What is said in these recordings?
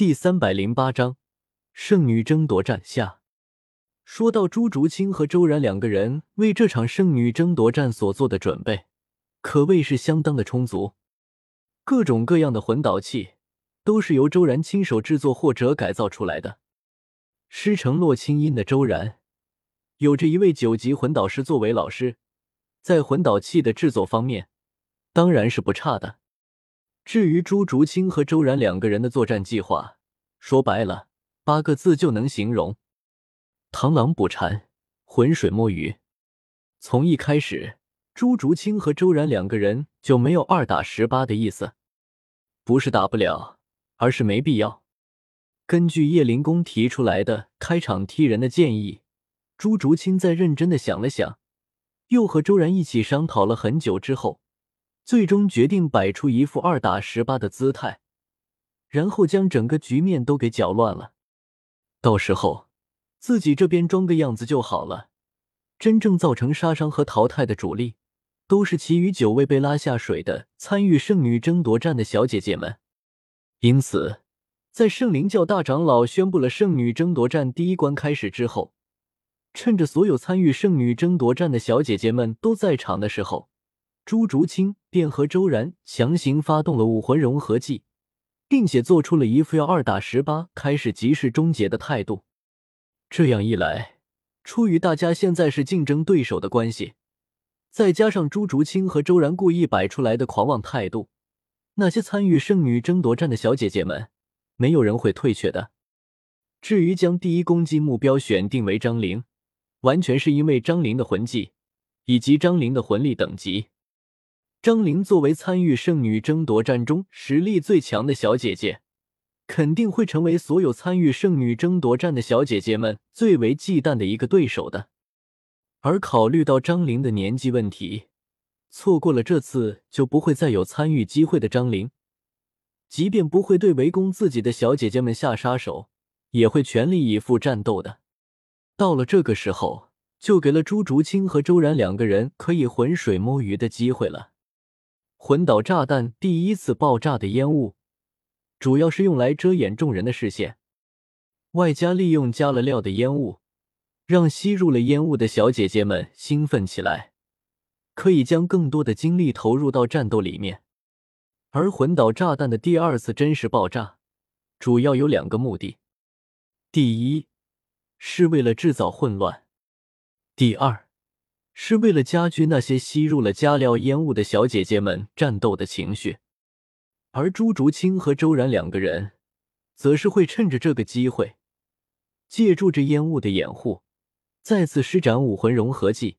第三百零八章圣女争夺战下。说到朱竹清和周然两个人为这场圣女争夺战所做的准备，可谓是相当的充足。各种各样的魂导器都是由周然亲手制作或者改造出来的。师承洛清音的周然，有着一位九级魂导师作为老师，在魂导器的制作方面，当然是不差的。至于朱竹清和周然两个人的作战计划，说白了八个字就能形容：螳螂捕蝉，浑水摸鱼。从一开始，朱竹清和周然两个人就没有二打十八的意思，不是打不了，而是没必要。根据叶灵公提出来的开场踢人的建议，朱竹清在认真的想了想，又和周然一起商讨了很久之后。最终决定摆出一副二打十八的姿态，然后将整个局面都给搅乱了。到时候自己这边装个样子就好了。真正造成杀伤和淘汰的主力，都是其余九位被拉下水的参与圣女争夺战的小姐姐们。因此，在圣灵教大长老宣布了圣女争夺战第一关开始之后，趁着所有参与圣女争夺战的小姐姐们都在场的时候。朱竹清便和周然强行发动了武魂融合技，并且做出了一副要二打十八，开始即是终结的态度。这样一来，出于大家现在是竞争对手的关系，再加上朱竹清和周然故意摆出来的狂妄态度，那些参与圣女争夺战的小姐姐们，没有人会退却的。至于将第一攻击目标选定为张灵，完全是因为张灵的魂技以及张灵的魂力等级。张玲作为参与圣女争夺战中实力最强的小姐姐，肯定会成为所有参与圣女争夺战的小姐姐们最为忌惮的一个对手的。而考虑到张玲的年纪问题，错过了这次就不会再有参与机会的张玲，即便不会对围攻自己的小姐姐们下杀手，也会全力以赴战斗的。到了这个时候，就给了朱竹清和周然两个人可以浑水摸鱼的机会了。魂导炸弹第一次爆炸的烟雾，主要是用来遮掩众人的视线，外加利用加了料的烟雾，让吸入了烟雾的小姐姐们兴奋起来，可以将更多的精力投入到战斗里面。而魂导炸弹的第二次真实爆炸，主要有两个目的：第一，是为了制造混乱；第二。是为了加剧那些吸入了加料烟雾的小姐姐们战斗的情绪，而朱竹清和周然两个人，则是会趁着这个机会，借助这烟雾的掩护，再次施展武魂融合技，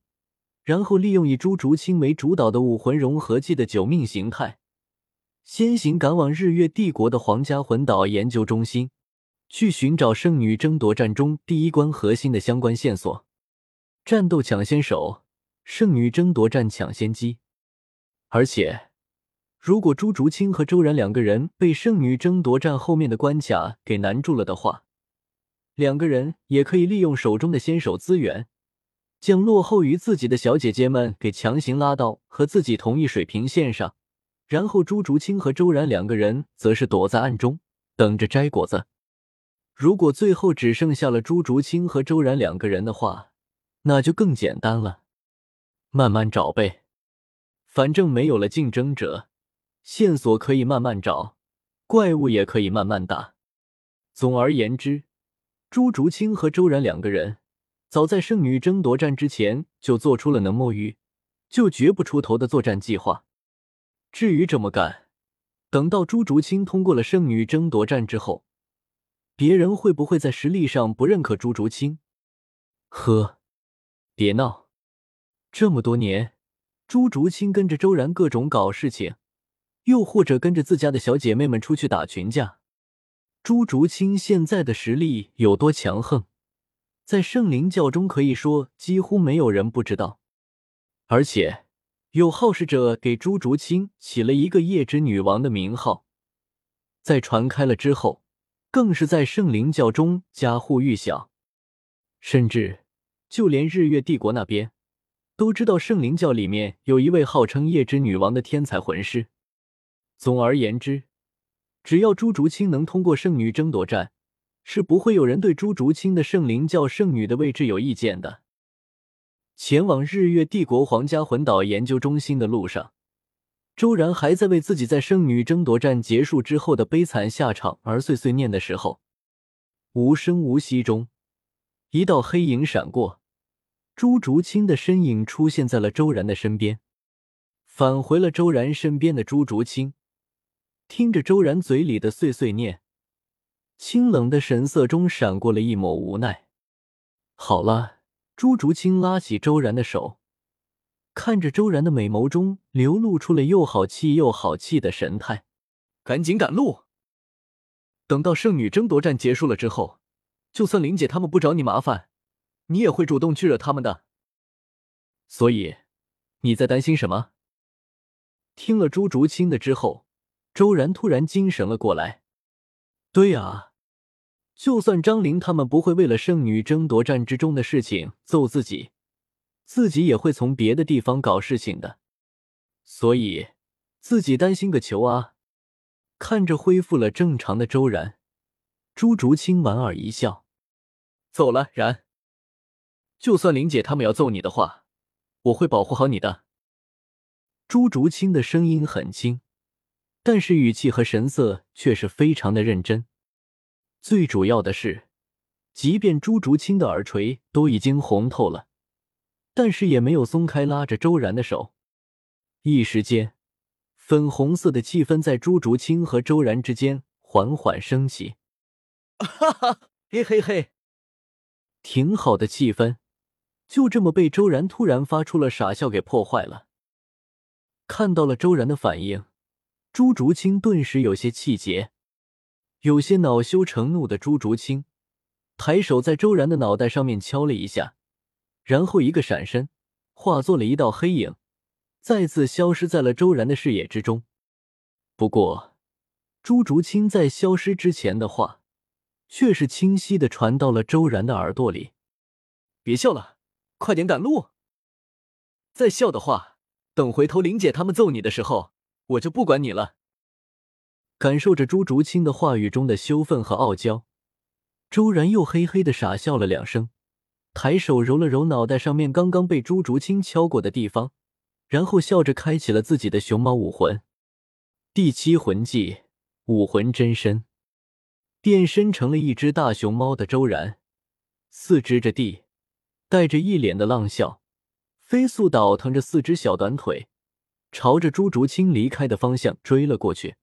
然后利用以朱竹清为主导的武魂融合技的九命形态，先行赶往日月帝国的皇家魂导研究中心，去寻找圣女争夺战中第一关核心的相关线索，战斗抢先手。圣女争夺战抢先机，而且，如果朱竹清和周然两个人被圣女争夺战后面的关卡给难住了的话，两个人也可以利用手中的先手资源，将落后于自己的小姐姐们给强行拉到和自己同一水平线上，然后朱竹清和周然两个人则是躲在暗中等着摘果子。如果最后只剩下了朱竹清和周然两个人的话，那就更简单了。慢慢找呗，反正没有了竞争者，线索可以慢慢找，怪物也可以慢慢打。总而言之，朱竹清和周然两个人早在圣女争夺战之前就做出了能摸鱼就绝不出头的作战计划。至于这么干，等到朱竹清通过了圣女争夺战之后，别人会不会在实力上不认可朱竹清？呵，别闹。这么多年，朱竹清跟着周然各种搞事情，又或者跟着自家的小姐妹们出去打群架。朱竹清现在的实力有多强横，在圣灵教中可以说几乎没有人不知道。而且，有好事者给朱竹清起了一个“夜之女王”的名号，在传开了之后，更是在圣灵教中家喻户晓，甚至就连日月帝国那边。都知道圣灵教里面有一位号称夜之女王的天才魂师。总而言之，只要朱竹清能通过圣女争夺战，是不会有人对朱竹清的圣灵教圣女的位置有意见的。前往日月帝国皇家魂岛研究中心的路上，周然还在为自己在圣女争夺战结束之后的悲惨下场而碎碎念的时候，无声无息中，一道黑影闪过，朱竹清的身影出现在了周然的身边。返回了周然身边的朱竹清，听着周然嘴里的碎碎念，清冷的神色中闪过了一抹无奈。好了。朱竹清拉起周然的手，看着周然的美眸中流露出了又好气又好气的神态，赶紧赶路。等到圣女争夺战结束了之后，就算林姐他们不找你麻烦，你也会主动去惹他们的。所以，你在担心什么？听了朱竹清的之后，周然突然精神了过来。对啊。就算张玲他们不会为了圣女争夺战之中的事情揍自己，自己也会从别的地方搞事情的。所以自己担心个球啊！看着恢复了正常的周然，朱竹清莞尔一笑：“走了，然。就算林姐他们要揍你的话，我会保护好你的。”朱竹清的声音很轻，但是语气和神色却是非常的认真。最主要的是，即便朱竹清的耳垂都已经红透了，但是也没有松开拉着周然的手。一时间，粉红色的气氛在朱竹清和周然之间缓缓升起。哈哈，嘿嘿嘿，挺好的气氛，就这么被周然突然发出了傻笑给破坏了。看到了周然的反应，朱竹清顿时有些气结。有些恼羞成怒的朱竹清，抬手在周然的脑袋上面敲了一下，然后一个闪身，化作了一道黑影，再次消失在了周然的视野之中。不过，朱竹清在消失之前的话，却是清晰的传到了周然的耳朵里：“别笑了，快点赶路！再笑的话，等回头林姐他们揍你的时候，我就不管你了。”感受着朱竹清的话语中的羞愤和傲娇，周然又嘿嘿的傻笑了两声，抬手揉了揉脑袋上面刚刚被朱竹清敲过的地方，然后笑着开启了自己的熊猫武魂。第七魂技武魂真身，变身成了一只大熊猫的周然，四肢着地，带着一脸的浪笑，飞速倒腾着四只小短腿，朝着朱竹清离开的方向追了过去。